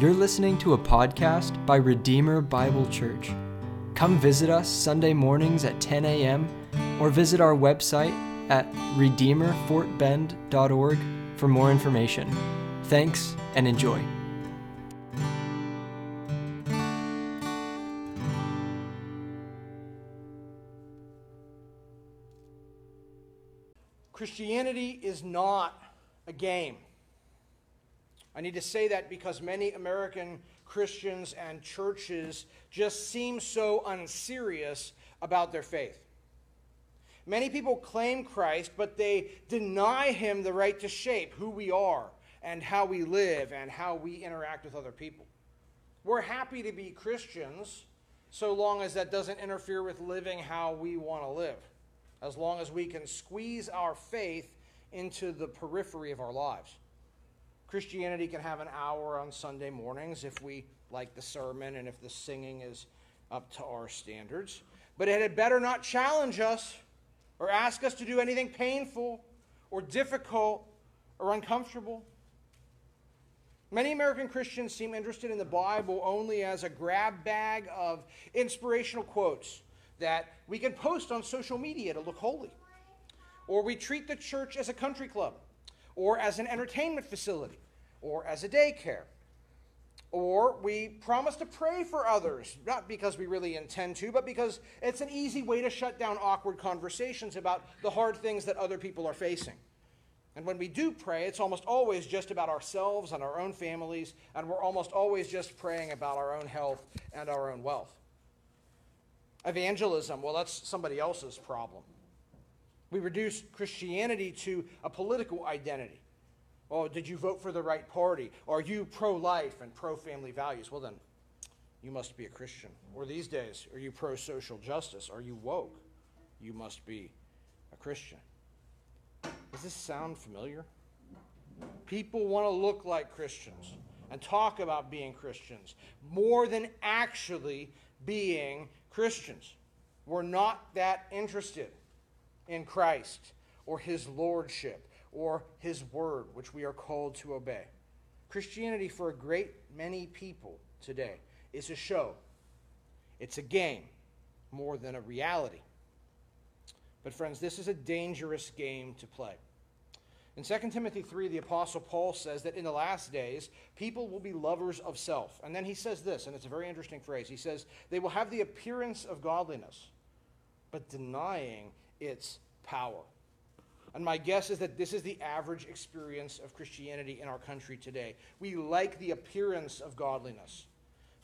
You're listening to a podcast by Redeemer Bible Church. Come visit us Sunday mornings at 10 a.m. or visit our website at redeemerfortbend.org for more information. Thanks and enjoy. Christianity is not a game. I need to say that because many American Christians and churches just seem so unserious about their faith. Many people claim Christ, but they deny him the right to shape who we are and how we live and how we interact with other people. We're happy to be Christians so long as that doesn't interfere with living how we want to live, as long as we can squeeze our faith into the periphery of our lives. Christianity can have an hour on Sunday mornings if we like the sermon and if the singing is up to our standards. But it had better not challenge us or ask us to do anything painful or difficult or uncomfortable. Many American Christians seem interested in the Bible only as a grab bag of inspirational quotes that we can post on social media to look holy. Or we treat the church as a country club, or as an entertainment facility, or as a daycare. Or we promise to pray for others, not because we really intend to, but because it's an easy way to shut down awkward conversations about the hard things that other people are facing. And when we do pray, it's almost always just about ourselves and our own families, and we're almost always just praying about our own health and our own wealth. Evangelism, well, that's somebody else's problem. We reduce Christianity to a political identity. Oh, did you vote for the right party? Are you pro life and pro family values? Well, then, you must be a Christian. Or these days, are you pro social justice? Are you woke? You must be a Christian. Does this sound familiar? People want to look like Christians and talk about being Christians more than actually being Christians. We're not that interested in Christ or his lordship or his word, which we are called to obey. Christianity, for a great many people today, is a show, it's a game more than a reality. But, friends, this is a dangerous game to play. In 2 Timothy 3, the Apostle Paul says that in the last days, people will be lovers of self. And then he says this, and it's a very interesting phrase. He says, they will have the appearance of godliness, but denying its power. And my guess is that this is the average experience of Christianity in our country today. We like the appearance of godliness,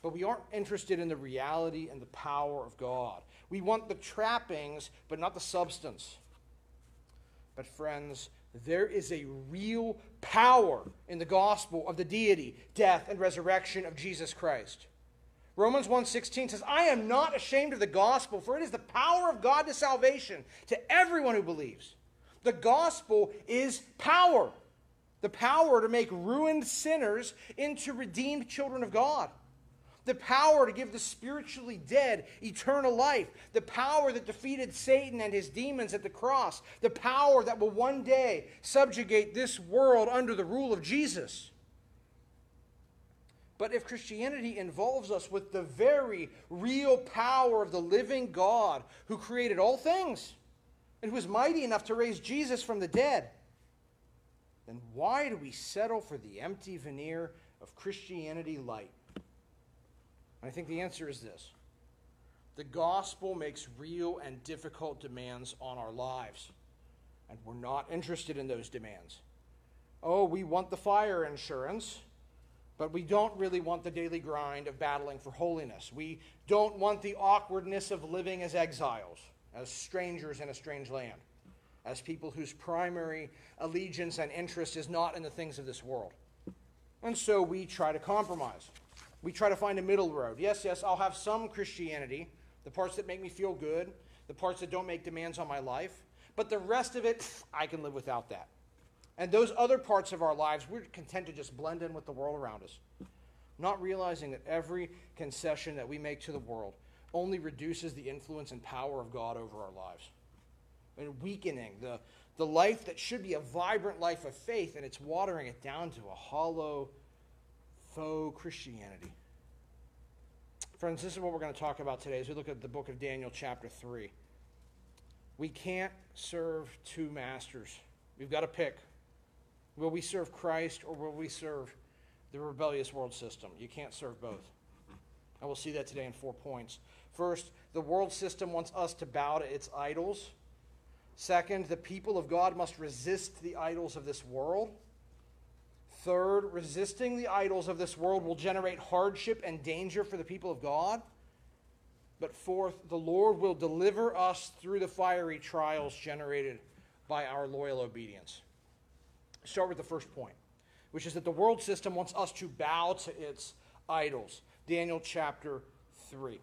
but we aren't interested in the reality and the power of God. We want the trappings, but not the substance. But, friends, there is a real power in the gospel of the deity, death, and resurrection of Jesus Christ. Romans 1:16 says, "I am not ashamed of the gospel, for it is the power of God to salvation to everyone who believes." The gospel is power. The power to make ruined sinners into redeemed children of God the power to give the spiritually dead eternal life, the power that defeated Satan and his demons at the cross, the power that will one day subjugate this world under the rule of Jesus. But if Christianity involves us with the very real power of the living God who created all things and who is mighty enough to raise Jesus from the dead, then why do we settle for the empty veneer of Christianity light? I think the answer is this the gospel makes real and difficult demands on our lives, and we're not interested in those demands. Oh, we want the fire insurance, but we don't really want the daily grind of battling for holiness. We don't want the awkwardness of living as exiles, as strangers in a strange land, as people whose primary allegiance and interest is not in the things of this world. And so we try to compromise. We try to find a middle road. Yes, yes, I'll have some Christianity, the parts that make me feel good, the parts that don't make demands on my life, but the rest of it, I can live without that. And those other parts of our lives, we're content to just blend in with the world around us, not realizing that every concession that we make to the world only reduces the influence and power of God over our lives. And weakening the, the life that should be a vibrant life of faith, and it's watering it down to a hollow, faux Christianity. Friends, this is what we're going to talk about today as we look at the book of Daniel, chapter 3. We can't serve two masters. We've got to pick. Will we serve Christ or will we serve the rebellious world system? You can't serve both. And we'll see that today in four points. First, the world system wants us to bow to its idols. Second, the people of God must resist the idols of this world. Third, resisting the idols of this world will generate hardship and danger for the people of God. But fourth, the Lord will deliver us through the fiery trials generated by our loyal obedience. Start with the first point, which is that the world system wants us to bow to its idols. Daniel chapter 3.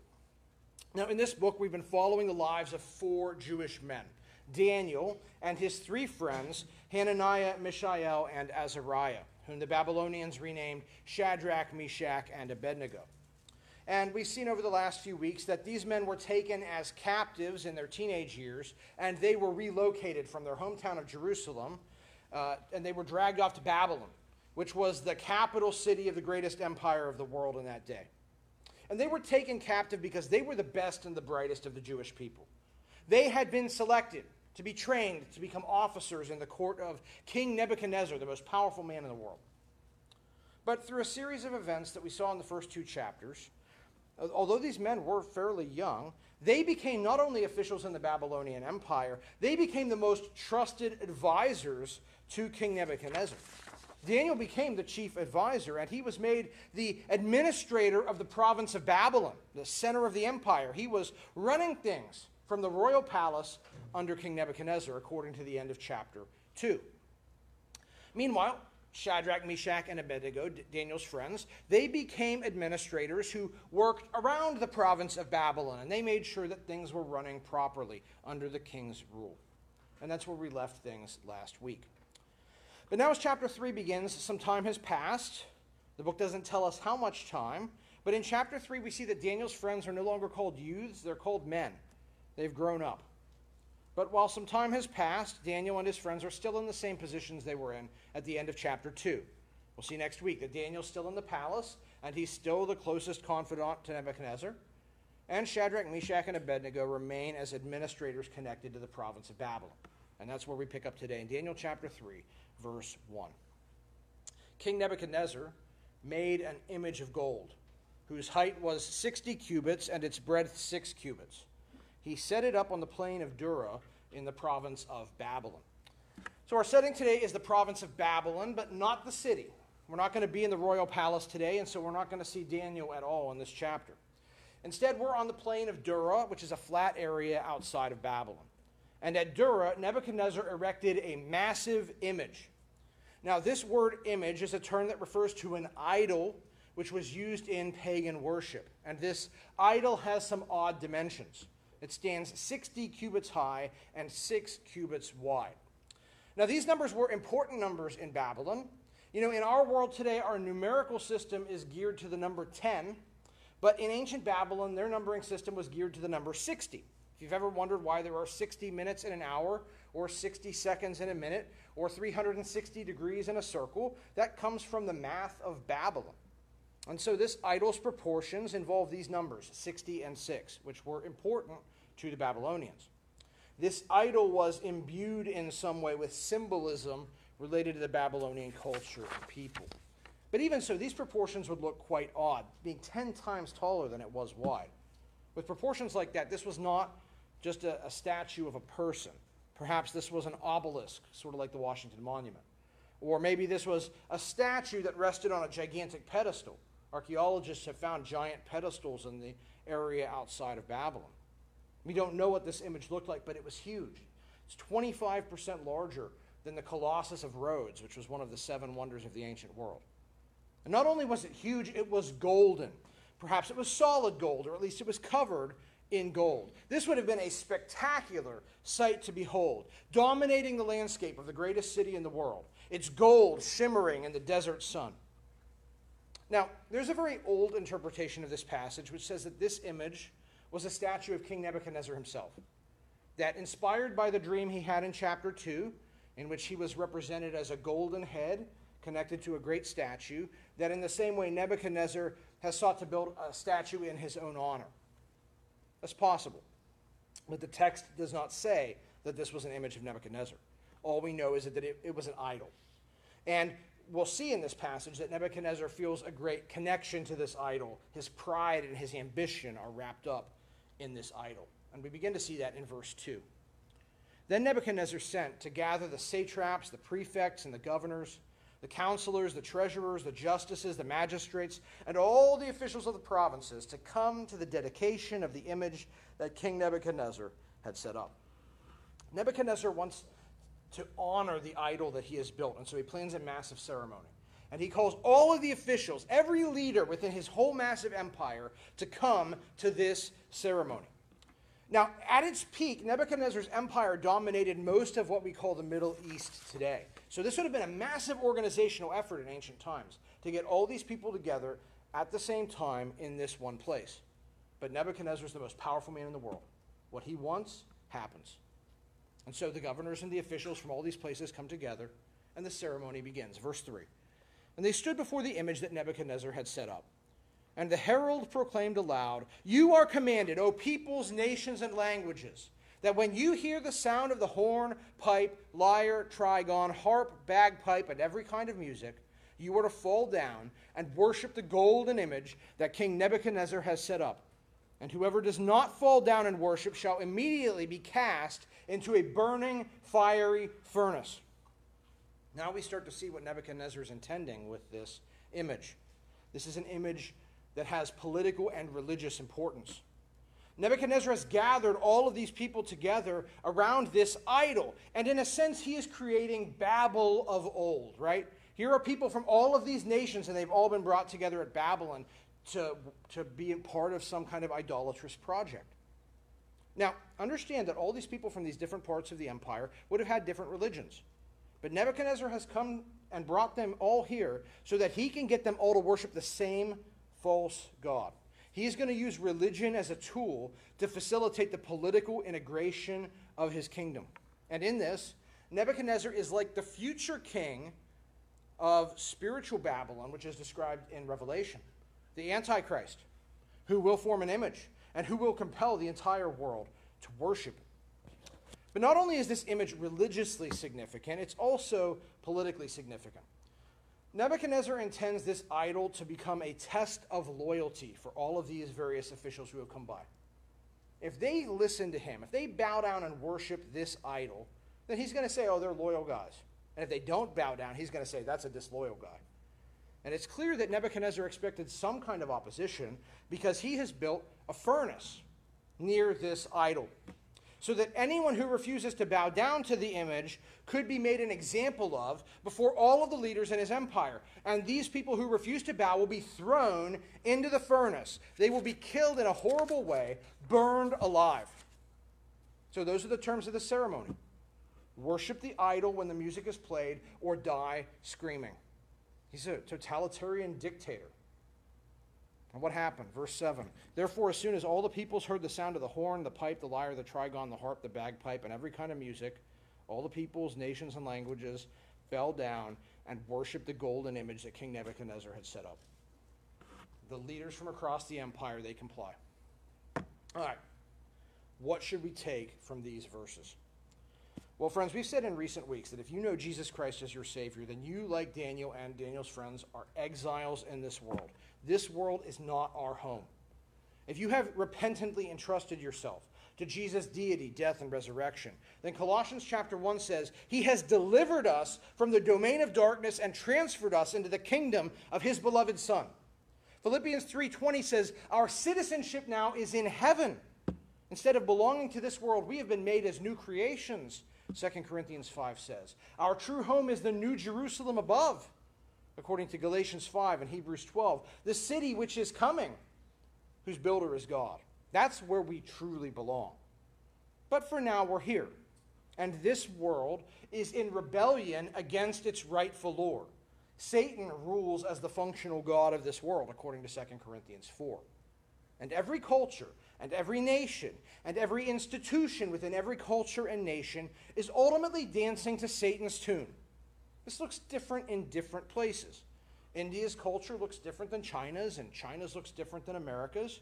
Now, in this book, we've been following the lives of four Jewish men Daniel and his three friends, Hananiah, Mishael, and Azariah whom the Babylonians renamed Shadrach, Meshach, and Abednego. And we've seen over the last few weeks that these men were taken as captives in their teenage years, and they were relocated from their hometown of Jerusalem, uh, and they were dragged off to Babylon, which was the capital city of the greatest empire of the world in that day. And they were taken captive because they were the best and the brightest of the Jewish people. They had been selected to be trained to become officers in the court of King Nebuchadnezzar, the most powerful man in the world. But through a series of events that we saw in the first two chapters, although these men were fairly young, they became not only officials in the Babylonian Empire, they became the most trusted advisors to King Nebuchadnezzar. Daniel became the chief advisor, and he was made the administrator of the province of Babylon, the center of the empire. He was running things from the royal palace under King Nebuchadnezzar, according to the end of chapter 2. Meanwhile, Shadrach, Meshach, and Abednego, Daniel's friends, they became administrators who worked around the province of Babylon, and they made sure that things were running properly under the king's rule. And that's where we left things last week. But now, as chapter 3 begins, some time has passed. The book doesn't tell us how much time, but in chapter 3, we see that Daniel's friends are no longer called youths, they're called men. They've grown up. But while some time has passed, Daniel and his friends are still in the same positions they were in at the end of chapter 2. We'll see next week that Daniel's still in the palace, and he's still the closest confidant to Nebuchadnezzar. And Shadrach, Meshach, and Abednego remain as administrators connected to the province of Babylon. And that's where we pick up today in Daniel chapter 3, verse 1. King Nebuchadnezzar made an image of gold, whose height was 60 cubits and its breadth 6 cubits he set it up on the plain of Dura in the province of Babylon. So, our setting today is the province of Babylon, but not the city. We're not going to be in the royal palace today, and so we're not going to see Daniel at all in this chapter. Instead, we're on the plain of Dura, which is a flat area outside of Babylon. And at Dura, Nebuchadnezzar erected a massive image. Now, this word image is a term that refers to an idol which was used in pagan worship. And this idol has some odd dimensions. It stands 60 cubits high and 6 cubits wide. Now, these numbers were important numbers in Babylon. You know, in our world today, our numerical system is geared to the number 10, but in ancient Babylon, their numbering system was geared to the number 60. If you've ever wondered why there are 60 minutes in an hour, or 60 seconds in a minute, or 360 degrees in a circle, that comes from the math of Babylon. And so this idol's proportions involve these numbers, 60 and 6, which were important to the Babylonians. This idol was imbued in some way with symbolism related to the Babylonian culture and people. But even so, these proportions would look quite odd, being 10 times taller than it was wide. With proportions like that, this was not just a, a statue of a person. Perhaps this was an obelisk, sort of like the Washington Monument. Or maybe this was a statue that rested on a gigantic pedestal. Archaeologists have found giant pedestals in the area outside of Babylon. We don't know what this image looked like, but it was huge. It's 25% larger than the Colossus of Rhodes, which was one of the seven wonders of the ancient world. And not only was it huge, it was golden. Perhaps it was solid gold, or at least it was covered in gold. This would have been a spectacular sight to behold, dominating the landscape of the greatest city in the world. It's gold shimmering in the desert sun. Now, there's a very old interpretation of this passage which says that this image was a statue of King Nebuchadnezzar himself. That, inspired by the dream he had in chapter 2, in which he was represented as a golden head connected to a great statue, that in the same way Nebuchadnezzar has sought to build a statue in his own honor. That's possible. But the text does not say that this was an image of Nebuchadnezzar. All we know is that it, it was an idol. And we'll see in this passage that Nebuchadnezzar feels a great connection to this idol. His pride and his ambition are wrapped up in this idol. And we begin to see that in verse 2. Then Nebuchadnezzar sent to gather the satraps, the prefects, and the governors, the counselors, the treasurers, the justices, the magistrates, and all the officials of the provinces to come to the dedication of the image that King Nebuchadnezzar had set up. Nebuchadnezzar wants to honor the idol that he has built, and so he plans a massive ceremony. And he calls all of the officials, every leader within his whole massive empire, to come to this ceremony. Now, at its peak, Nebuchadnezzar's empire dominated most of what we call the Middle East today. So, this would have been a massive organizational effort in ancient times to get all these people together at the same time in this one place. But Nebuchadnezzar is the most powerful man in the world. What he wants happens. And so the governors and the officials from all these places come together, and the ceremony begins. Verse 3. And they stood before the image that Nebuchadnezzar had set up. And the herald proclaimed aloud, You are commanded, O peoples, nations, and languages, that when you hear the sound of the horn, pipe, lyre, trigon, harp, bagpipe, and every kind of music, you are to fall down and worship the golden image that King Nebuchadnezzar has set up. And whoever does not fall down and worship shall immediately be cast into a burning, fiery furnace. Now we start to see what Nebuchadnezzar is intending with this image. This is an image that has political and religious importance. Nebuchadnezzar has gathered all of these people together around this idol. And in a sense, he is creating Babel of old, right? Here are people from all of these nations, and they've all been brought together at Babylon to, to be part of some kind of idolatrous project. Now, understand that all these people from these different parts of the empire would have had different religions. But Nebuchadnezzar has come and brought them all here so that he can get them all to worship the same false God. He is going to use religion as a tool to facilitate the political integration of his kingdom. And in this, Nebuchadnezzar is like the future king of spiritual Babylon, which is described in Revelation, the Antichrist, who will form an image and who will compel the entire world to worship But not only is this image religiously significant, it's also politically significant. Nebuchadnezzar intends this idol to become a test of loyalty for all of these various officials who have come by. If they listen to him, if they bow down and worship this idol, then he's going to say, oh, they're loyal guys. And if they don't bow down, he's going to say, that's a disloyal guy. And it's clear that Nebuchadnezzar expected some kind of opposition because he has built a furnace near this idol so that anyone who refuses to bow down to the image could be made an example of before all of the leaders in his empire. And these people who refuse to bow will be thrown into the furnace. They will be killed in a horrible way, burned alive. So, those are the terms of the ceremony worship the idol when the music is played, or die screaming. He's a totalitarian dictator. And what happened? Verse 7. Therefore, as soon as all the peoples heard the sound of the horn, the pipe, the lyre, the trigon, the harp, the bagpipe, and every kind of music, all the peoples, nations, and languages fell down and worshiped the golden image that King Nebuchadnezzar had set up. The leaders from across the empire, they comply. All right. What should we take from these verses? Well, friends, we've said in recent weeks that if you know Jesus Christ as your Savior, then you, like Daniel and Daniel's friends, are exiles in this world. This world is not our home. If you have repentantly entrusted yourself to Jesus' deity, death, and resurrection, then Colossians chapter 1 says, He has delivered us from the domain of darkness and transferred us into the kingdom of His beloved Son. Philippians 3:20 says, Our citizenship now is in heaven. Instead of belonging to this world, we have been made as new creations, 2 Corinthians 5 says. Our true home is the new Jerusalem above according to Galatians 5 and Hebrews 12. The city which is coming, whose builder is God. That's where we truly belong. But for now, we're here. And this world is in rebellion against its rightful Lord. Satan rules as the functional God of this world, according to 2 Corinthians 4. And every culture, and every nation, and every institution within every culture and nation is ultimately dancing to Satan's tune This looks different in different places. India's culture looks different than China's, and China's looks different than America's.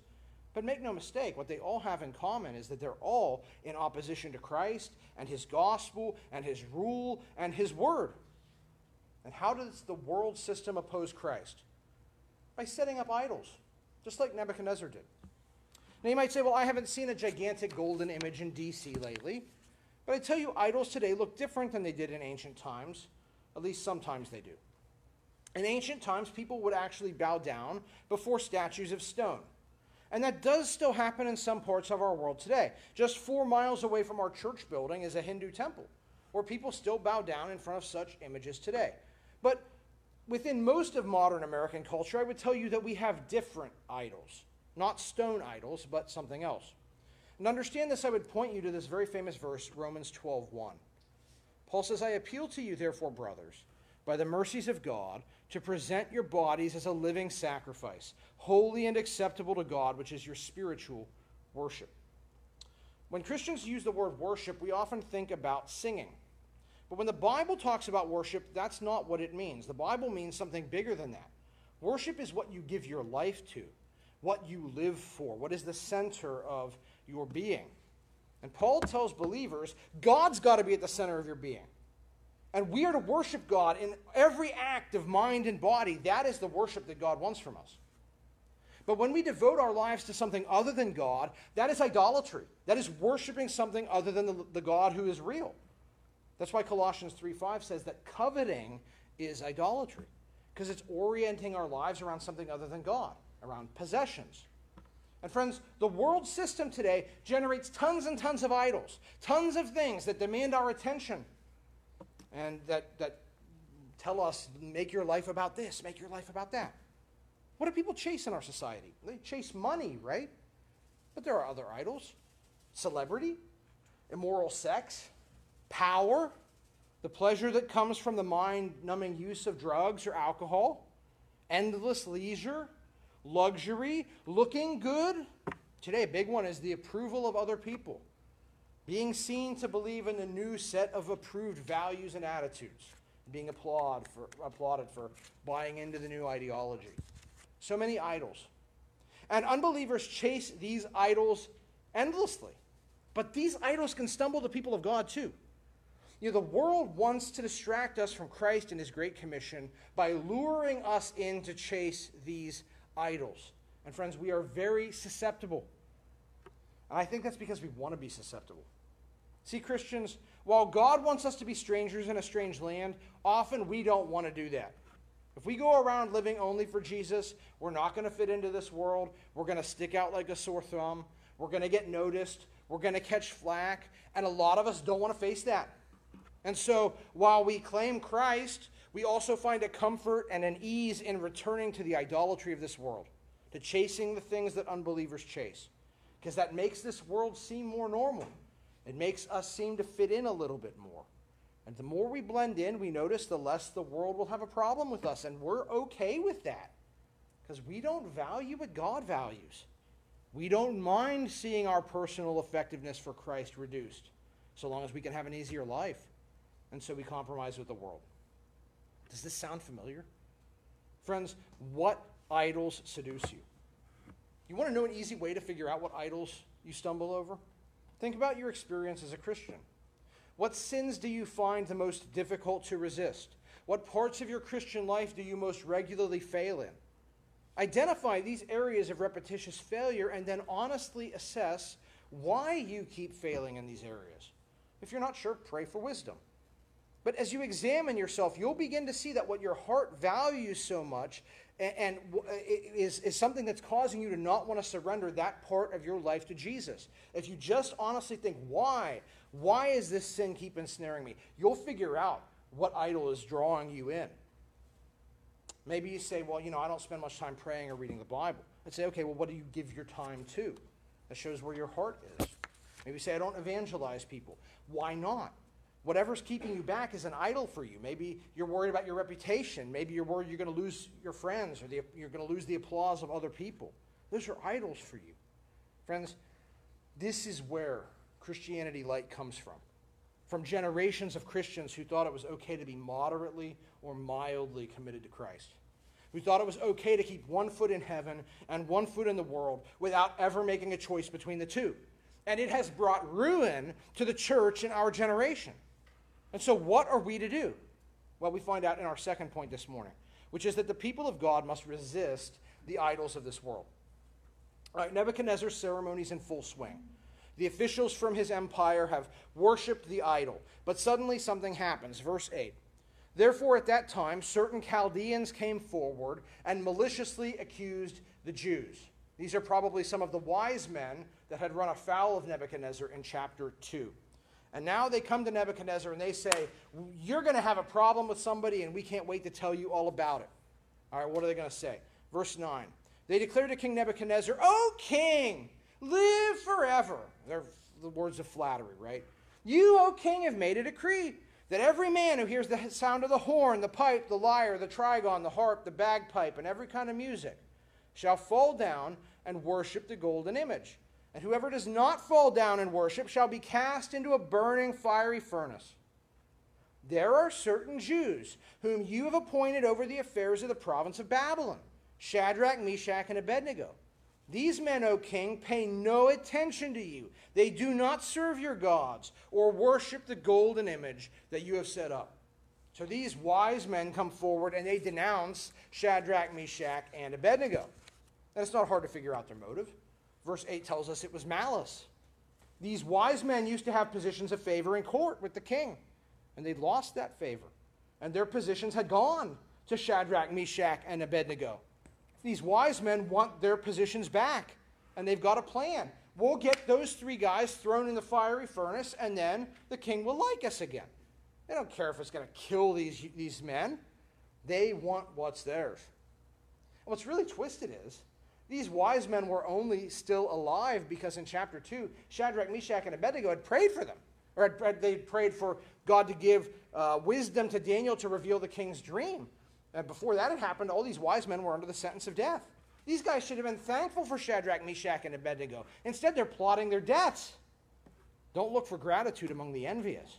But make no mistake, what they all have in common is that they're all in opposition to Christ and his gospel and his rule and his word. And how does the world system oppose Christ? By setting up idols, just like Nebuchadnezzar did. Now you might say, well, I haven't seen a gigantic golden image in D.C. lately. But I tell you, idols today look different than they did in ancient times. At least sometimes they do. In ancient times, people would actually bow down before statues of stone. And that does still happen in some parts of our world today. Just four miles away from our church building is a Hindu temple, where people still bow down in front of such images today. But within most of modern American culture, I would tell you that we have different idols. Not stone idols, but something else. And understand this, I would point you to this very famous verse, Romans 12 1. Paul says, I appeal to you, therefore, brothers, by the mercies of God, to present your bodies as a living sacrifice, holy and acceptable to God, which is your spiritual worship. When Christians use the word worship, we often think about singing. But when the Bible talks about worship, that's not what it means. The Bible means something bigger than that. Worship is what you give your life to, what you live for, what is the center of your being. And Paul tells believers God's got to be at the center of your being. And we are to worship God in every act of mind and body. That is the worship that God wants from us. But when we devote our lives to something other than God, that is idolatry. That is worshiping something other than the, the God who is real. That's why Colossians 3 5 says that coveting is idolatry, because it's orienting our lives around something other than God, around possessions. And friends, the world system today generates tons and tons of idols, tons of things that demand our attention and that, that tell us, make your life about this, make your life about that. What do people chase in our society? They chase money, right? But there are other idols celebrity, immoral sex, power, the pleasure that comes from the mind numbing use of drugs or alcohol, endless leisure, luxury, looking good. Today, a big one is the approval of other people, being seen to believe in a new set of approved values and attitudes, being applauded for, applauded for buying into the new ideology. So many idols. And unbelievers chase these idols endlessly. But these idols can stumble the people of God too. You know, the world wants to distract us from Christ and his great commission by luring us in to chase these idols. And friends, we are very susceptible. And I think that's because we want to be susceptible. See, Christians, while God wants us to be strangers in a strange land, often we don't want to do that. If we go around living only for Jesus, we're not going to fit into this world. We're going to stick out like a sore thumb. We're going to get noticed. We're going to catch flack. And a lot of us don't want to face that. And so, while we claim Christ, we also find a comfort and an ease in returning to the idolatry of this world, to chasing the things that unbelievers chase. Because that makes this world seem more normal. It makes us seem to fit in a little bit more. And the more we blend in, we notice the less the world will have a problem with us. And we're okay with that. Because we don't value what God values. We don't mind seeing our personal effectiveness for Christ reduced, so long as we can have an easier life and so we compromise with the world. Does this sound familiar? Friends, what idols seduce you? You want to know an easy way to figure out what idols you stumble over? Think about your experience as a Christian. What sins do you find the most difficult to resist? What parts of your Christian life do you most regularly fail in? Identify these areas of repetitious failure and then honestly assess why you keep failing in these areas. If you're not sure, pray for wisdom. But as you examine yourself, you'll begin to see that what your heart values so much and, and uh, is, is something that's causing you to not want to surrender that part of your life to Jesus. If you just honestly think, why? Why is this sin keep ensnaring me? You'll figure out what idol is drawing you in. Maybe you say, well, you know, I don't spend much time praying or reading the Bible. I'd say, okay, well, what do you give your time to? That shows where your heart is. Maybe you say, I don't evangelize people. Why not? Whatever's keeping you back is an idol for you. Maybe you're worried about your reputation. Maybe you're worried you're going to lose your friends or the, you're going to lose the applause of other people. Those are idols for you. Friends, this is where Christianity light comes from. from generations of Christians who thought it was okay to be moderately or mildly committed to Christ, who thought it was okay to keep one foot in heaven and one foot in the world without ever making a choice between the two. And it has brought ruin to the church in our generation. And so, what are we to do? Well, we find out in our second point this morning, which is that the people of God must resist the idols of this world. All right, Nebuchadnezzar's ceremonies in full swing. The officials from his empire have worshiped the idol. But suddenly something happens. Verse 8. Therefore, at that time, certain Chaldeans came forward and maliciously accused the Jews. These are probably some of the wise men that had run afoul of Nebuchadnezzar in chapter 2. And now they come to Nebuchadnezzar and they say, You're going to have a problem with somebody, and we can't wait to tell you all about it. All right, what are they going to say? Verse 9. They declared to King Nebuchadnezzar, O king, live forever. They're the words of flattery, right? You, O king, have made a decree that every man who hears the sound of the horn, the pipe, the lyre, the trigon, the harp, the bagpipe, and every kind of music shall fall down and worship the golden image. And whoever does not fall down and worship shall be cast into a burning fiery furnace. There are certain Jews whom you have appointed over the affairs of the province of Babylon Shadrach, Meshach, and Abednego. These men, O king, pay no attention to you. They do not serve your gods or worship the golden image that you have set up. So these wise men come forward and they denounce Shadrach, Meshach, and Abednego. It's not hard to figure out their motive. Verse 8 tells us it was malice. These wise men used to have positions of favor in court with the king, and they'd lost that favor. And their positions had gone to Shadrach, Meshach, and Abednego. These wise men want their positions back, and they've got a plan. We'll get those three guys thrown in the fiery furnace, and then the king will like us again. They don't care if it's going to kill these, these men. They want what's theirs. And what's really twisted is these wise men were only still alive because in chapter 2, Shadrach, Meshach, and Abednego had prayed for them. Or had, they prayed for God to give uh, wisdom to Daniel to reveal the king's dream. And before that had happened, all these wise men were under the sentence of death. These guys should have been thankful for Shadrach, Meshach, and Abednego. Instead, they're plotting their deaths. Don't look for gratitude among the envious.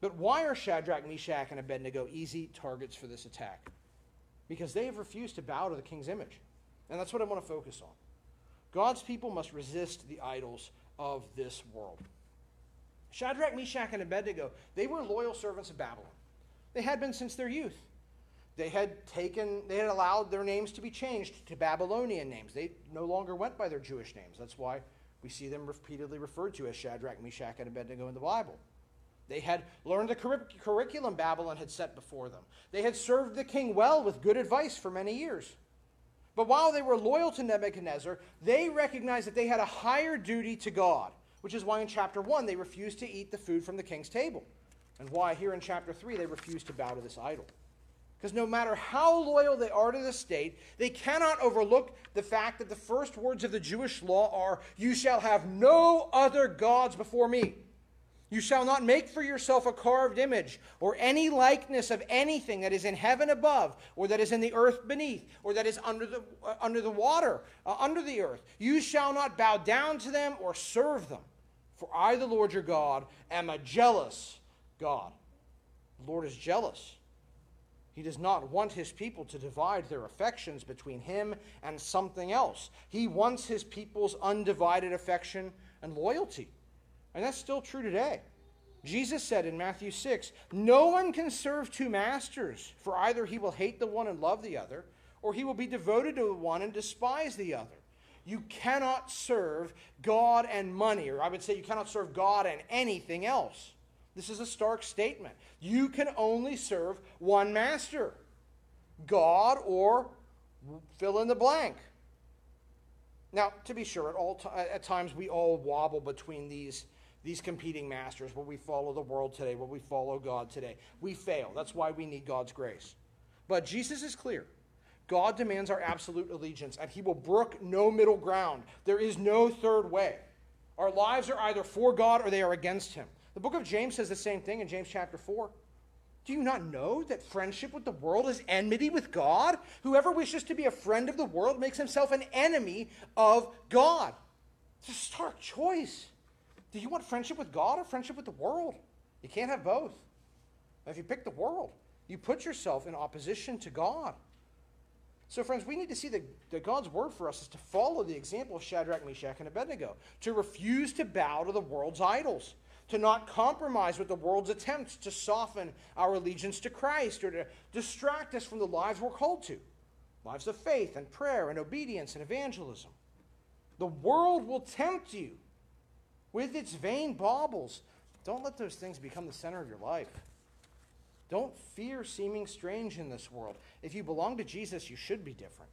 But why are Shadrach, Meshach, and Abednego easy targets for this attack? Because they have refused to bow to the king's image. And that's what I want to focus on. God's people must resist the idols of this world. Shadrach, Meshach, and Abednego, they were loyal servants of Babylon. They had been since their youth. They had taken, they had allowed their names to be changed to Babylonian names. They no longer went by their Jewish names. That's why we see them repeatedly referred to as Shadrach, Meshach, and Abednego in the Bible. They had learned the curriculum Babylon had set before them. They had served the king well with good advice for many years. But while they were loyal to Nebuchadnezzar, they recognized that they had a higher duty to God, which is why in chapter 1 they refused to eat the food from the king's table, and why here in chapter 3 they refused to bow to this idol. Because no matter how loyal they are to the state, they cannot overlook the fact that the first words of the Jewish law are, You shall have no other gods before me. You shall not make for yourself a carved image or any likeness of anything that is in heaven above, or that is in the earth beneath, or that is under the, uh, under the water, uh, under the earth. You shall not bow down to them or serve them. For I, the Lord your God, am a jealous God. The Lord is jealous. He does not want his people to divide their affections between him and something else. He wants his people's undivided affection and loyalty. And that's still true today. Jesus said in Matthew 6 No one can serve two masters, for either he will hate the one and love the other, or he will be devoted to the one and despise the other. You cannot serve God and money, or I would say you cannot serve God and anything else. This is a stark statement. You can only serve one master God or fill in the blank. Now, to be sure, at, all t- at times we all wobble between these, these competing masters. Will we follow the world today? Will we follow God today? We fail. That's why we need God's grace. But Jesus is clear. God demands our absolute allegiance, and He will brook no middle ground. There is no third way. Our lives are either for God or they are against Him. The book of James says the same thing in James chapter 4. Do you not know that friendship with the world is enmity with God? Whoever wishes to be a friend of the world makes himself an enemy of God. It's a stark choice. Do you want friendship with God or friendship with the world? You can't have both. If you pick the world, you put yourself in opposition to God. So, friends, we need to see that, that God's word for us is to follow the example of Shadrach, Meshach, and Abednego, to refuse to bow to the world's idols, to not compromise with the world's attempts to soften our allegiance to Christ or to distract us from the lives we're called to lives of faith and prayer and obedience and evangelism. The world will tempt you with its vain baubles. Don't let those things become the center of your life. Don't fear seeming strange in this world. If you belong to Jesus, you should be different.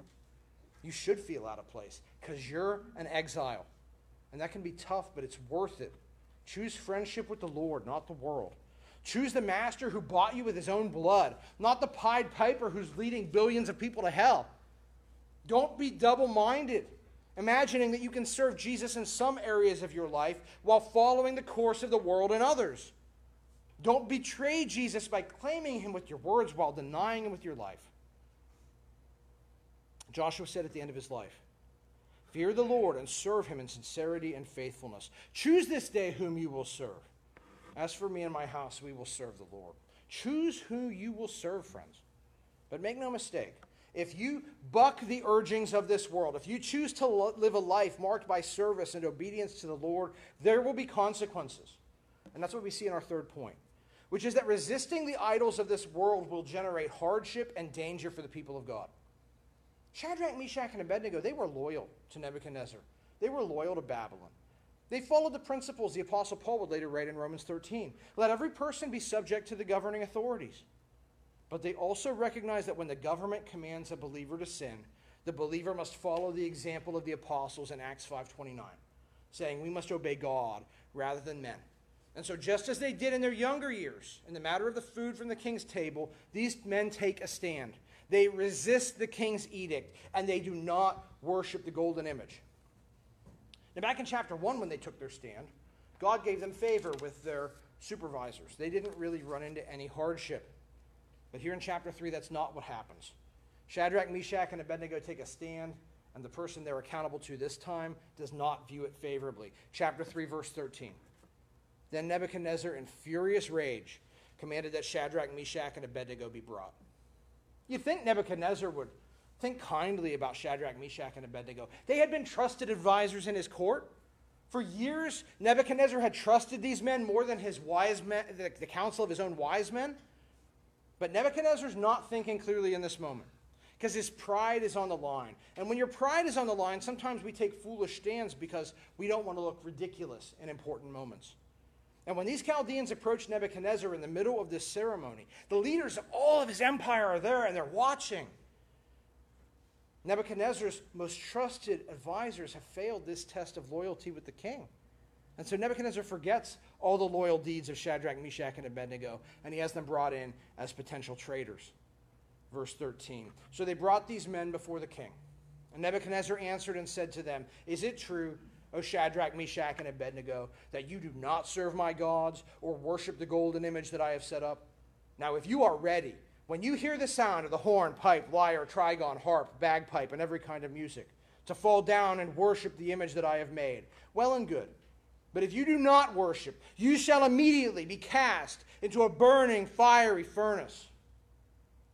You should feel out of place because you're an exile. And that can be tough, but it's worth it. Choose friendship with the Lord, not the world. Choose the master who bought you with his own blood, not the Pied Piper who's leading billions of people to hell. Don't be double minded, imagining that you can serve Jesus in some areas of your life while following the course of the world in others. Don't betray Jesus by claiming him with your words while denying him with your life. Joshua said at the end of his life, Fear the Lord and serve him in sincerity and faithfulness. Choose this day whom you will serve. As for me and my house, we will serve the Lord. Choose who you will serve, friends. But make no mistake, if you buck the urgings of this world, if you choose to live a life marked by service and obedience to the Lord, there will be consequences. And that's what we see in our third point which is that resisting the idols of this world will generate hardship and danger for the people of God. Shadrach, Meshach, and Abednego, they were loyal to Nebuchadnezzar. They were loyal to Babylon. They followed the principles the Apostle Paul would later write in Romans 13. Let every person be subject to the governing authorities. But they also recognize that when the government commands a believer to sin, the believer must follow the example of the apostles in Acts 5:29, saying we must obey God rather than men. And so, just as they did in their younger years, in the matter of the food from the king's table, these men take a stand. They resist the king's edict, and they do not worship the golden image. Now, back in chapter 1, when they took their stand, God gave them favor with their supervisors. They didn't really run into any hardship. But here in chapter 3, that's not what happens. Shadrach, Meshach, and Abednego take a stand, and the person they're accountable to this time does not view it favorably. Chapter 3, verse 13. Then Nebuchadnezzar, in furious rage, commanded that Shadrach, Meshach, and Abednego be brought. You'd think Nebuchadnezzar would think kindly about Shadrach, Meshach, and Abednego. They had been trusted advisors in his court. For years, Nebuchadnezzar had trusted these men more than his wise men, the, the counsel of his own wise men. But Nebuchadnezzar's not thinking clearly in this moment because his pride is on the line. And when your pride is on the line, sometimes we take foolish stands because we don't want to look ridiculous in important moments. And when these Chaldeans approach Nebuchadnezzar in the middle of this ceremony, the leaders of all of his empire are there and they're watching. Nebuchadnezzar's most trusted advisors have failed this test of loyalty with the king. And so Nebuchadnezzar forgets all the loyal deeds of Shadrach, Meshach, and Abednego, and he has them brought in as potential traitors. Verse 13. So they brought these men before the king. And Nebuchadnezzar answered and said to them, Is it true O Shadrach, Meshach, and Abednego, that you do not serve my gods or worship the golden image that I have set up? Now, if you are ready, when you hear the sound of the horn, pipe, lyre, trigon, harp, bagpipe, and every kind of music, to fall down and worship the image that I have made, well and good. But if you do not worship, you shall immediately be cast into a burning, fiery furnace.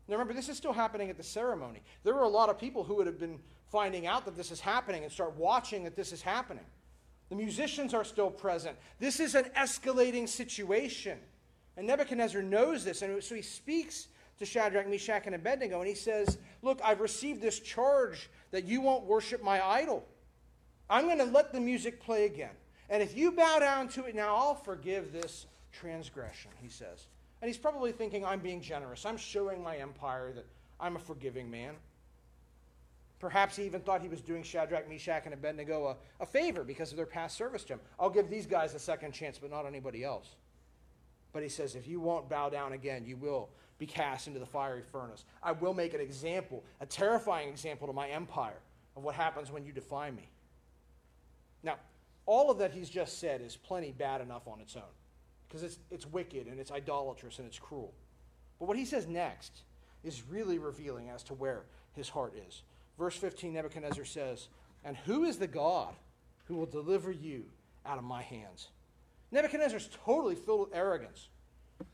Now remember, this is still happening at the ceremony. There were a lot of people who would have been finding out that this is happening and start watching that this is happening. The musicians are still present. This is an escalating situation. And Nebuchadnezzar knows this. And so he speaks to Shadrach, Meshach, and Abednego, and he says, Look, I've received this charge that you won't worship my idol. I'm going to let the music play again. And if you bow down to it now, I'll forgive this transgression, he says. And he's probably thinking, I'm being generous. I'm showing my empire that I'm a forgiving man. Perhaps he even thought he was doing Shadrach, Meshach, and Abednego a, a favor because of their past service to him. I'll give these guys a second chance, but not anybody else. But he says, if you won't bow down again, you will be cast into the fiery furnace. I will make an example, a terrifying example to my empire of what happens when you defy me. Now, all of that he's just said is plenty bad enough on its own because it's, it's wicked and it's idolatrous and it's cruel. But what he says next is really revealing as to where his heart is. Verse 15, Nebuchadnezzar says, And who is the God who will deliver you out of my hands? Nebuchadnezzar's totally filled with arrogance.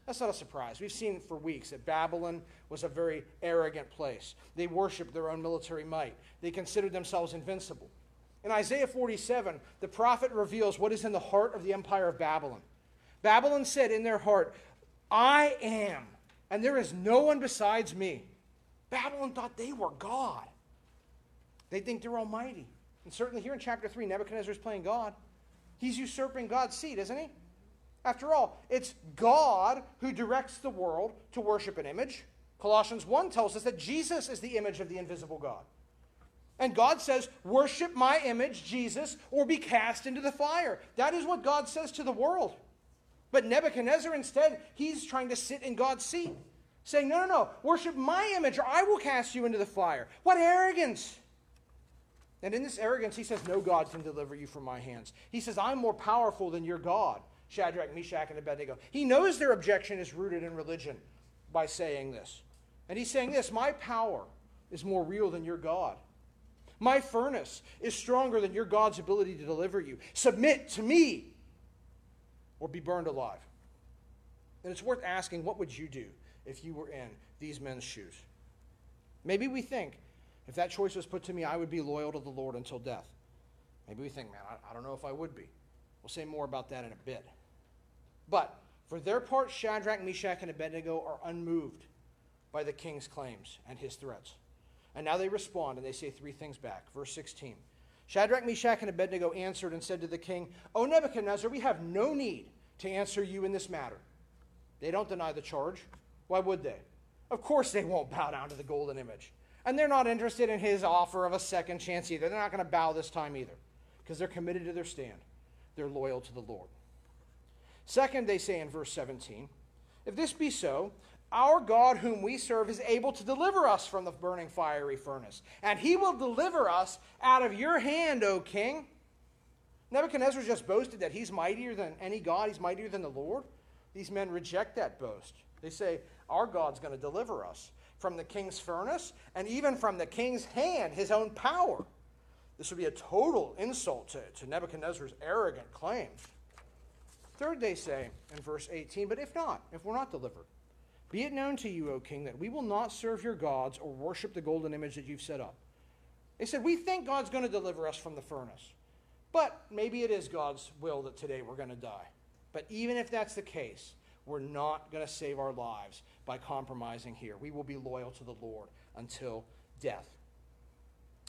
That's not a surprise. We've seen for weeks that Babylon was a very arrogant place. They worshiped their own military might, they considered themselves invincible. In Isaiah 47, the prophet reveals what is in the heart of the empire of Babylon. Babylon said in their heart, I am, and there is no one besides me. Babylon thought they were God. They think they're almighty. And certainly here in chapter 3, Nebuchadnezzar is playing God. He's usurping God's seat, isn't he? After all, it's God who directs the world to worship an image. Colossians 1 tells us that Jesus is the image of the invisible God. And God says, Worship my image, Jesus, or be cast into the fire. That is what God says to the world. But Nebuchadnezzar, instead, he's trying to sit in God's seat, saying, No, no, no, worship my image, or I will cast you into the fire. What arrogance! And in this arrogance, he says, No God can deliver you from my hands. He says, I'm more powerful than your God, Shadrach, Meshach, and Abednego. He knows their objection is rooted in religion by saying this. And he's saying this My power is more real than your God. My furnace is stronger than your God's ability to deliver you. Submit to me or be burned alive. And it's worth asking what would you do if you were in these men's shoes? Maybe we think, if that choice was put to me, I would be loyal to the Lord until death. Maybe we think, man, I, I don't know if I would be. We'll say more about that in a bit. But for their part, Shadrach, Meshach, and Abednego are unmoved by the king's claims and his threats. And now they respond and they say three things back. Verse 16 Shadrach, Meshach, and Abednego answered and said to the king, O Nebuchadnezzar, we have no need to answer you in this matter. They don't deny the charge. Why would they? Of course they won't bow down to the golden image. And they're not interested in his offer of a second chance either. They're not going to bow this time either because they're committed to their stand. They're loyal to the Lord. Second, they say in verse 17, if this be so, our God, whom we serve, is able to deliver us from the burning fiery furnace, and he will deliver us out of your hand, O king. Nebuchadnezzar just boasted that he's mightier than any God, he's mightier than the Lord. These men reject that boast. They say, Our God's going to deliver us from the king's furnace and even from the king's hand, his own power. This would be a total insult to, to Nebuchadnezzar's arrogant claims. Third, they say in verse 18, But if not, if we're not delivered, be it known to you, O king, that we will not serve your gods or worship the golden image that you've set up. They said, We think God's going to deliver us from the furnace. But maybe it is God's will that today we're going to die. But even if that's the case, we're not going to save our lives by compromising here. We will be loyal to the Lord until death.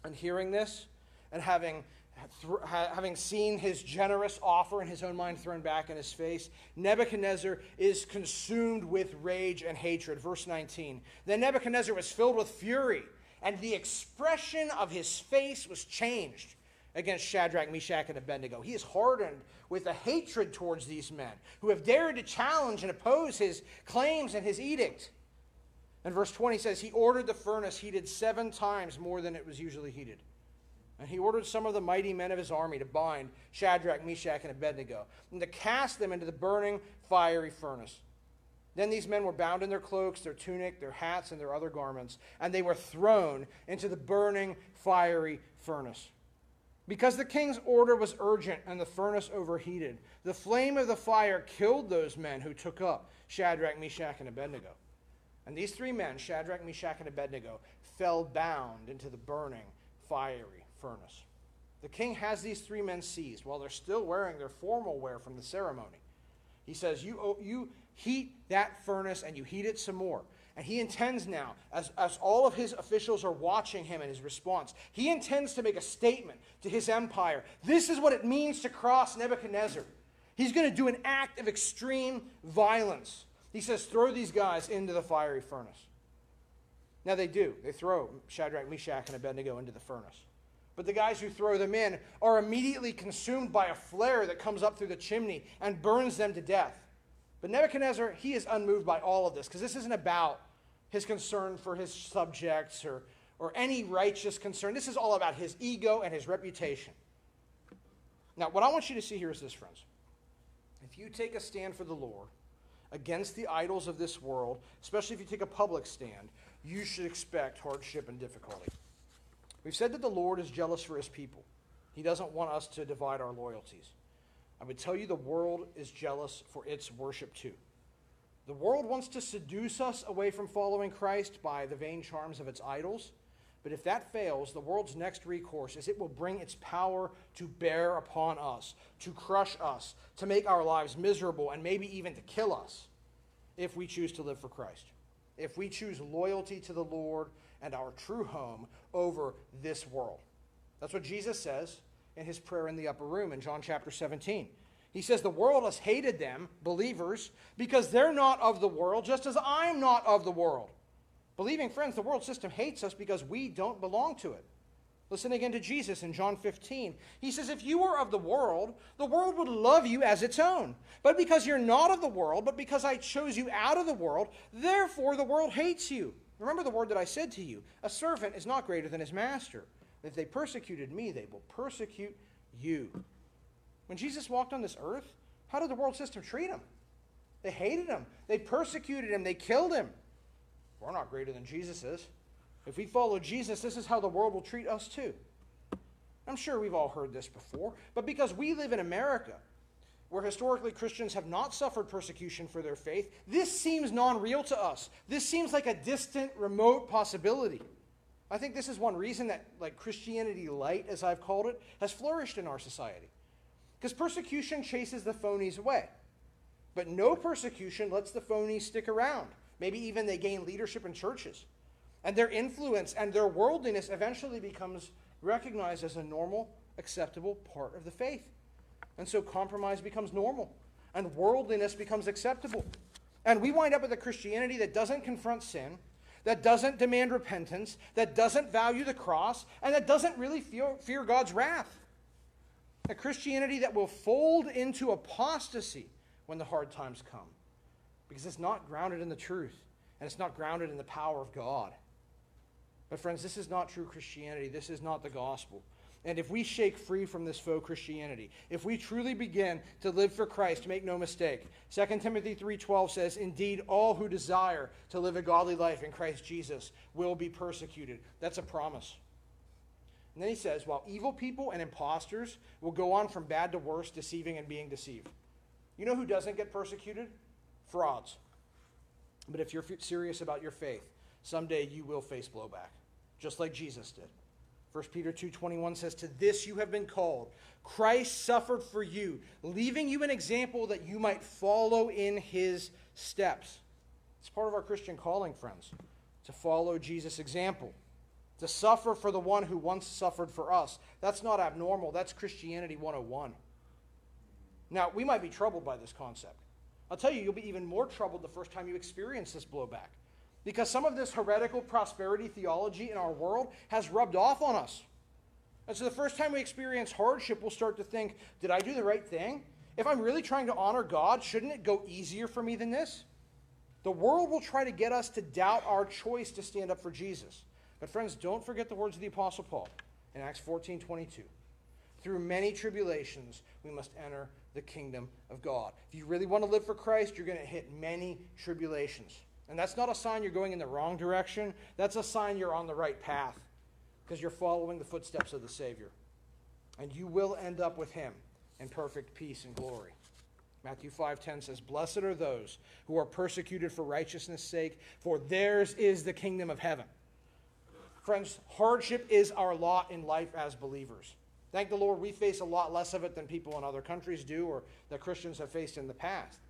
And hearing this, and having having seen his generous offer in his own mind thrown back in his face, Nebuchadnezzar is consumed with rage and hatred. Verse 19. Then Nebuchadnezzar was filled with fury, and the expression of his face was changed against Shadrach, Meshach, and Abednego. He is hardened with a hatred towards these men who have dared to challenge and oppose his claims and his edict. And verse 20 says, He ordered the furnace heated seven times more than it was usually heated. And he ordered some of the mighty men of his army to bind Shadrach, Meshach, and Abednego, and to cast them into the burning, fiery furnace. Then these men were bound in their cloaks, their tunic, their hats, and their other garments, and they were thrown into the burning, fiery furnace. Because the king's order was urgent and the furnace overheated, the flame of the fire killed those men who took up Shadrach, Meshach, and Abednego. And these three men, Shadrach, Meshach, and Abednego, fell bound into the burning, fiery furnace. The king has these three men seized while they're still wearing their formal wear from the ceremony. He says, You, oh, you heat that furnace and you heat it some more. And he intends now, as, as all of his officials are watching him and his response, he intends to make a statement to his empire. This is what it means to cross Nebuchadnezzar. He's going to do an act of extreme violence. He says, Throw these guys into the fiery furnace. Now they do. They throw Shadrach, Meshach, and Abednego into the furnace. But the guys who throw them in are immediately consumed by a flare that comes up through the chimney and burns them to death. But Nebuchadnezzar, he is unmoved by all of this because this isn't about his concern for his subjects or, or any righteous concern. This is all about his ego and his reputation. Now, what I want you to see here is this, friends. If you take a stand for the Lord against the idols of this world, especially if you take a public stand, you should expect hardship and difficulty. We've said that the Lord is jealous for his people. He doesn't want us to divide our loyalties. I would tell you the world is jealous for its worship too. The world wants to seduce us away from following Christ by the vain charms of its idols. But if that fails, the world's next recourse is it will bring its power to bear upon us, to crush us, to make our lives miserable, and maybe even to kill us if we choose to live for Christ. If we choose loyalty to the Lord and our true home over this world. That's what Jesus says in his prayer in the upper room in John chapter 17. He says, The world has hated them, believers, because they're not of the world, just as I'm not of the world. Believing friends, the world system hates us because we don't belong to it. Listen again to Jesus in John 15. He says, If you were of the world, the world would love you as its own. But because you're not of the world, but because I chose you out of the world, therefore the world hates you. Remember the word that I said to you A servant is not greater than his master. If they persecuted me, they will persecute you. When Jesus walked on this earth, how did the world system treat him? They hated him, they persecuted him, they killed him. We're not greater than Jesus is. If we follow Jesus, this is how the world will treat us too. I'm sure we've all heard this before, but because we live in America, where historically Christians have not suffered persecution for their faith, this seems non real to us. This seems like a distant, remote possibility. I think this is one reason that, like Christianity light, as I've called it, has flourished in our society. Because persecution chases the phonies away. But no persecution lets the phonies stick around. Maybe even they gain leadership in churches. And their influence and their worldliness eventually becomes recognized as a normal, acceptable part of the faith. And so compromise becomes normal, and worldliness becomes acceptable. And we wind up with a Christianity that doesn't confront sin, that doesn't demand repentance, that doesn't value the cross, and that doesn't really fear, fear God's wrath. A Christianity that will fold into apostasy when the hard times come. Because it's not grounded in the truth, and it's not grounded in the power of God. But, friends, this is not true Christianity. This is not the gospel. And if we shake free from this faux Christianity, if we truly begin to live for Christ, make no mistake, 2 Timothy 3:12 says, "Indeed, all who desire to live a godly life in Christ Jesus will be persecuted." That's a promise. And then he says, while evil people and impostors will go on from bad to worse, deceiving and being deceived. You know who doesn't get persecuted? Frauds. But if you're serious about your faith, someday you will face blowback, just like Jesus did. 1 Peter 2:21 says to this you have been called Christ suffered for you leaving you an example that you might follow in his steps. It's part of our Christian calling friends to follow Jesus' example to suffer for the one who once suffered for us. That's not abnormal. That's Christianity 101. Now, we might be troubled by this concept. I'll tell you, you'll be even more troubled the first time you experience this blowback. Because some of this heretical prosperity theology in our world has rubbed off on us. And so the first time we experience hardship, we'll start to think, did I do the right thing? If I'm really trying to honor God, shouldn't it go easier for me than this? The world will try to get us to doubt our choice to stand up for Jesus. But friends, don't forget the words of the Apostle Paul in Acts 14 22. Through many tribulations, we must enter the kingdom of God. If you really want to live for Christ, you're going to hit many tribulations. And that's not a sign you're going in the wrong direction. That's a sign you're on the right path because you're following the footsteps of the Savior. And you will end up with him in perfect peace and glory. Matthew 5:10 says, "Blessed are those who are persecuted for righteousness' sake, for theirs is the kingdom of heaven." Friends, hardship is our lot in life as believers. Thank the Lord, we face a lot less of it than people in other countries do or that Christians have faced in the past.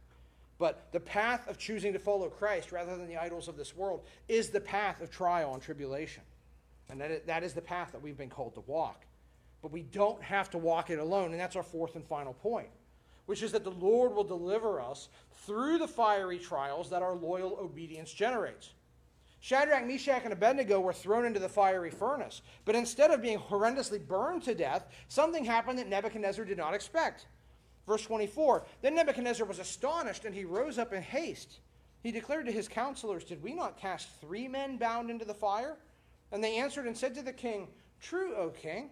But the path of choosing to follow Christ rather than the idols of this world is the path of trial and tribulation. And that is, that is the path that we've been called to walk. But we don't have to walk it alone. And that's our fourth and final point, which is that the Lord will deliver us through the fiery trials that our loyal obedience generates. Shadrach, Meshach, and Abednego were thrown into the fiery furnace. But instead of being horrendously burned to death, something happened that Nebuchadnezzar did not expect. Verse 24 Then Nebuchadnezzar was astonished, and he rose up in haste. He declared to his counselors, Did we not cast three men bound into the fire? And they answered and said to the king, True, O king.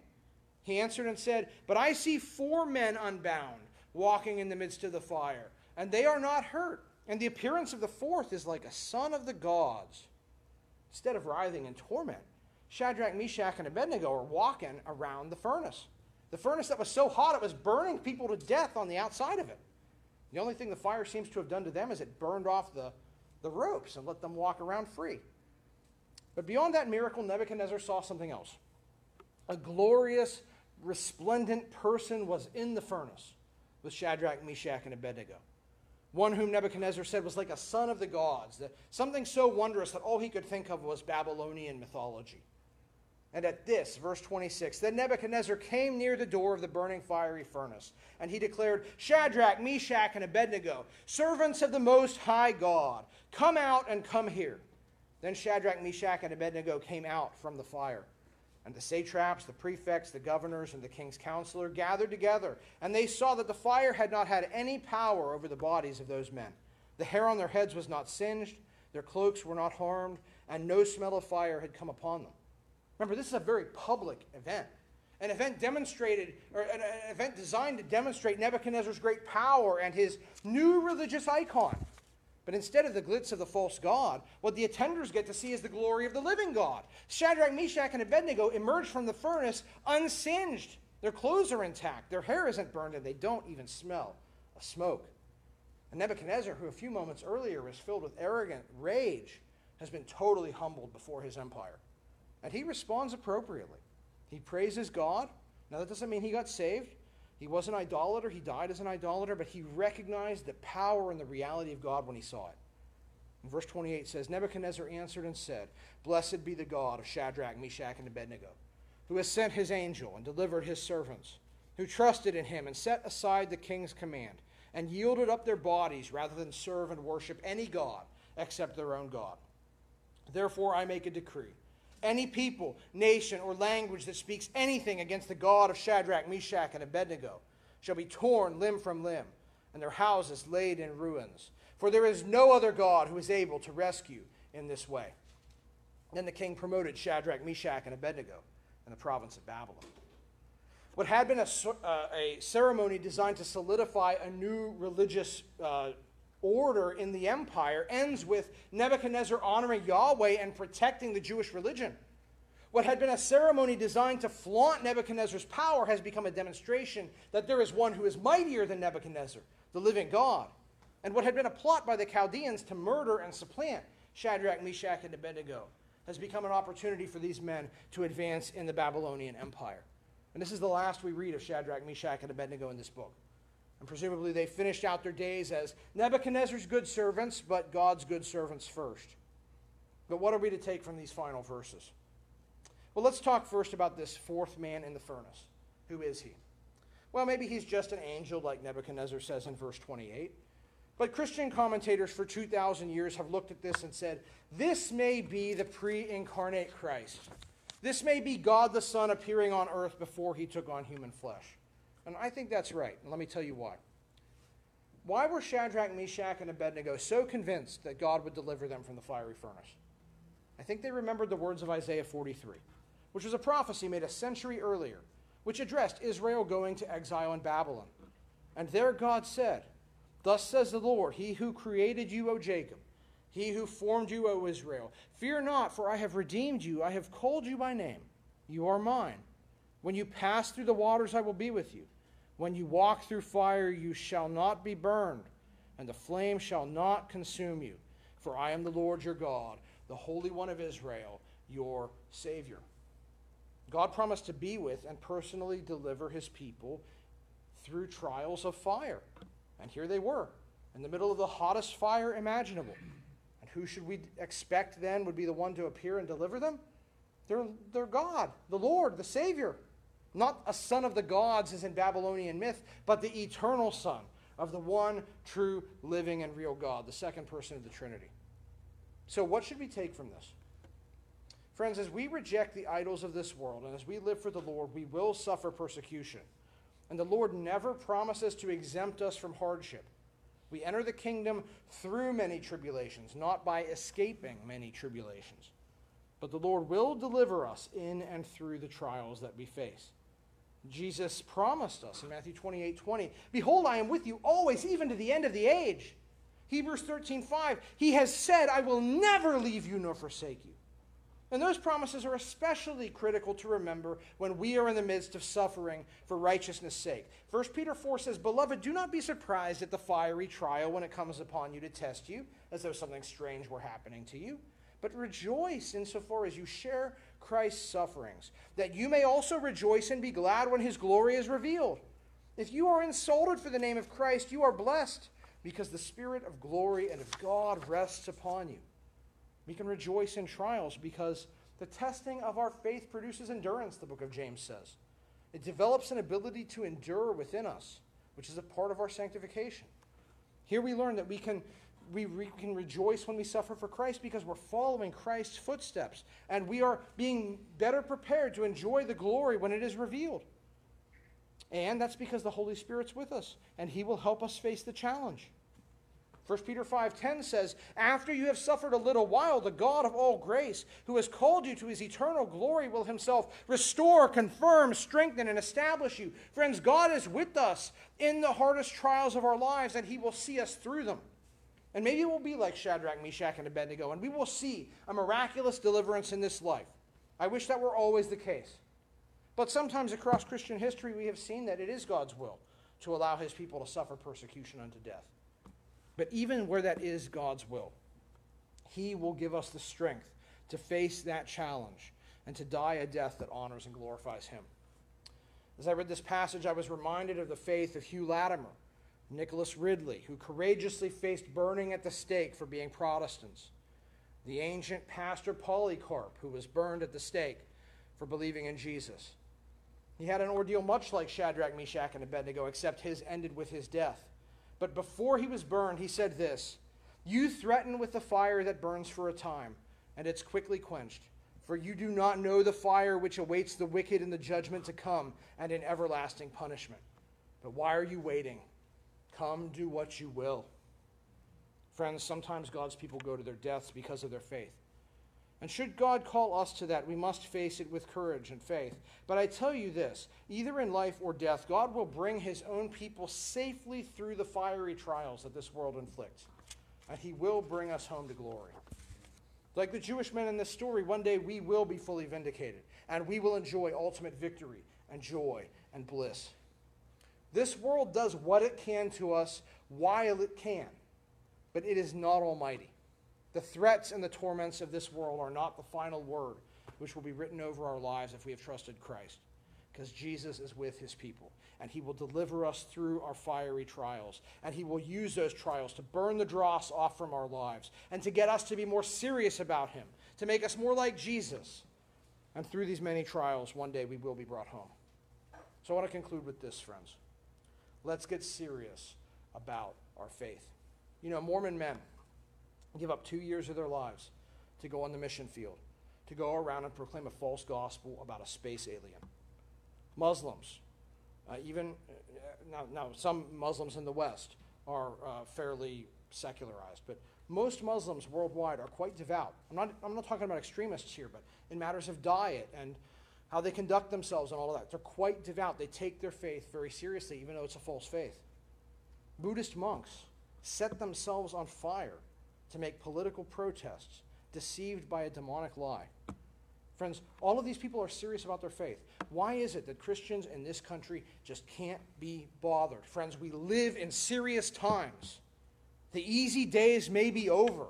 He answered and said, But I see four men unbound, walking in the midst of the fire, and they are not hurt. And the appearance of the fourth is like a son of the gods instead of writhing in torment, Shadrach, Meshach, and Abednego are walking around the furnace. The furnace that was so hot it was burning people to death on the outside of it. The only thing the fire seems to have done to them is it burned off the, the ropes and let them walk around free. But beyond that miracle, Nebuchadnezzar saw something else. A glorious, resplendent person was in the furnace with Shadrach, Meshach, and Abednego. One whom Nebuchadnezzar said was like a son of the gods, that something so wondrous that all he could think of was Babylonian mythology. And at this, verse 26, then Nebuchadnezzar came near the door of the burning fiery furnace, and he declared, Shadrach, Meshach, and Abednego, servants of the Most High God, come out and come here. Then Shadrach, Meshach, and Abednego came out from the fire. And the satraps, the prefects, the governors, and the king's counselor gathered together, and they saw that the fire had not had any power over the bodies of those men. The hair on their heads was not singed, their cloaks were not harmed, and no smell of fire had come upon them. Remember, this is a very public event. An event demonstrated, or an event designed to demonstrate Nebuchadnezzar's great power and his new religious icon. But instead of the glitz of the false god, what the attenders get to see is the glory of the living God. Shadrach, Meshach, and Abednego emerge from the furnace unsinged. Their clothes are intact, their hair isn't burned, and they don't even smell of smoke. And Nebuchadnezzar, who a few moments earlier was filled with arrogant rage, has been totally humbled before his empire. And he responds appropriately. He praises God. Now, that doesn't mean he got saved. He was an idolater. He died as an idolater, but he recognized the power and the reality of God when he saw it. And verse 28 says Nebuchadnezzar answered and said, Blessed be the God of Shadrach, Meshach, and Abednego, who has sent his angel and delivered his servants, who trusted in him and set aside the king's command, and yielded up their bodies rather than serve and worship any God except their own God. Therefore, I make a decree any people, nation, or language that speaks anything against the God of Shadrach, Meshach, and Abednego shall be torn limb from limb, and their houses laid in ruins. For there is no other God who is able to rescue in this way. Then the king promoted Shadrach, Meshach, and Abednego in the province of Babylon. What had been a, uh, a ceremony designed to solidify a new religious uh, order in the empire ends with Nebuchadnezzar honoring Yahweh and protecting the Jewish religion. What had been a ceremony designed to flaunt Nebuchadnezzar's power has become a demonstration that there is one who is mightier than Nebuchadnezzar, the living God. And what had been a plot by the Chaldeans to murder and supplant Shadrach, Meshach, and Abednego has become an opportunity for these men to advance in the Babylonian Empire. And this is the last we read of Shadrach, Meshach, and Abednego in this book. And presumably they finished out their days as Nebuchadnezzar's good servants, but God's good servants first. But what are we to take from these final verses? Well, let's talk first about this fourth man in the furnace. Who is he? Well, maybe he's just an angel, like Nebuchadnezzar says in verse 28. But Christian commentators for 2,000 years have looked at this and said, this may be the pre incarnate Christ. This may be God the Son appearing on earth before he took on human flesh. And I think that's right. And let me tell you why. Why were Shadrach, Meshach, and Abednego so convinced that God would deliver them from the fiery furnace? I think they remembered the words of Isaiah 43, which was a prophecy made a century earlier, which addressed Israel going to exile in Babylon. And there God said, Thus says the Lord, He who created you, O Jacob, He who formed you, O Israel, fear not, for I have redeemed you, I have called you by name. You are mine. When you pass through the waters, I will be with you. When you walk through fire, you shall not be burned, and the flame shall not consume you. For I am the Lord your God, the Holy One of Israel, your Savior. God promised to be with and personally deliver his people through trials of fire. And here they were, in the middle of the hottest fire imaginable. And who should we expect then would be the one to appear and deliver them? They're, they're God, the Lord, the Savior. Not a son of the gods as in Babylonian myth, but the eternal Son of the one true, living, and real God, the second person of the Trinity. So, what should we take from this? Friends, as we reject the idols of this world and as we live for the Lord, we will suffer persecution. And the Lord never promises to exempt us from hardship. We enter the kingdom through many tribulations, not by escaping many tribulations. But the Lord will deliver us in and through the trials that we face. Jesus promised us in Matthew 28 20, Behold, I am with you always, even to the end of the age. Hebrews 13 5, He has said, I will never leave you nor forsake you. And those promises are especially critical to remember when we are in the midst of suffering for righteousness' sake. 1 Peter 4 says, Beloved, do not be surprised at the fiery trial when it comes upon you to test you, as though something strange were happening to you. But rejoice insofar as you share Christ's sufferings, that you may also rejoice and be glad when his glory is revealed. If you are insulted for the name of Christ, you are blessed, because the Spirit of glory and of God rests upon you. We can rejoice in trials because the testing of our faith produces endurance, the book of James says. It develops an ability to endure within us, which is a part of our sanctification. Here we learn that we can, we can rejoice when we suffer for Christ because we're following Christ's footsteps and we are being better prepared to enjoy the glory when it is revealed. And that's because the Holy Spirit's with us and He will help us face the challenge. 1 Peter 5:10 says, "After you have suffered a little while, the God of all grace, who has called you to his eternal glory, will himself restore, confirm, strengthen and establish you." Friends, God is with us in the hardest trials of our lives and he will see us through them. And maybe we'll be like Shadrach, Meshach and Abednego and we will see a miraculous deliverance in this life. I wish that were always the case. But sometimes across Christian history we have seen that it is God's will to allow his people to suffer persecution unto death. But even where that is God's will, He will give us the strength to face that challenge and to die a death that honors and glorifies Him. As I read this passage, I was reminded of the faith of Hugh Latimer, Nicholas Ridley, who courageously faced burning at the stake for being Protestants, the ancient pastor Polycarp, who was burned at the stake for believing in Jesus. He had an ordeal much like Shadrach, Meshach, and Abednego, except his ended with his death. But before he was burned, he said this You threaten with the fire that burns for a time, and it's quickly quenched. For you do not know the fire which awaits the wicked in the judgment to come and in everlasting punishment. But why are you waiting? Come, do what you will. Friends, sometimes God's people go to their deaths because of their faith. And should God call us to that, we must face it with courage and faith. But I tell you this either in life or death, God will bring his own people safely through the fiery trials that this world inflicts. And he will bring us home to glory. Like the Jewish men in this story, one day we will be fully vindicated, and we will enjoy ultimate victory and joy and bliss. This world does what it can to us while it can, but it is not almighty. The threats and the torments of this world are not the final word which will be written over our lives if we have trusted Christ, because Jesus is with his people, and he will deliver us through our fiery trials, and he will use those trials to burn the dross off from our lives, and to get us to be more serious about him, to make us more like Jesus. And through these many trials, one day we will be brought home. So I want to conclude with this, friends. Let's get serious about our faith. You know, Mormon men give up two years of their lives to go on the mission field, to go around and proclaim a false gospel about a space alien. Muslims, uh, even uh, now, now, some Muslims in the West are uh, fairly secularized, but most Muslims worldwide are quite devout. I'm not, I'm not talking about extremists here, but in matters of diet and how they conduct themselves and all of that. They're quite devout. They take their faith very seriously, even though it's a false faith. Buddhist monks set themselves on fire to make political protests, deceived by a demonic lie. Friends, all of these people are serious about their faith. Why is it that Christians in this country just can't be bothered? Friends, we live in serious times. The easy days may be over.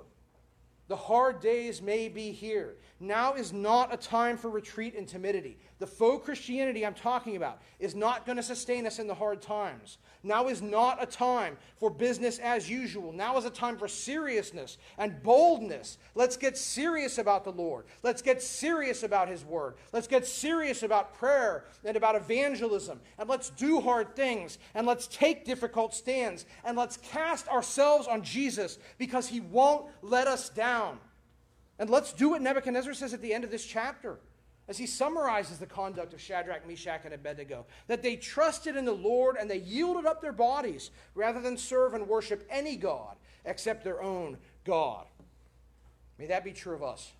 The hard days may be here. Now is not a time for retreat and timidity. The faux Christianity I'm talking about is not going to sustain us in the hard times. Now is not a time for business as usual. Now is a time for seriousness and boldness. Let's get serious about the Lord. Let's get serious about His Word. Let's get serious about prayer and about evangelism. And let's do hard things. And let's take difficult stands. And let's cast ourselves on Jesus because He won't let us down. And let's do what Nebuchadnezzar says at the end of this chapter as he summarizes the conduct of Shadrach, Meshach, and Abednego that they trusted in the Lord and they yielded up their bodies rather than serve and worship any God except their own God. May that be true of us.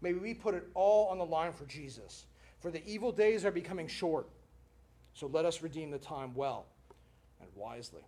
May we put it all on the line for Jesus. For the evil days are becoming short. So let us redeem the time well and wisely.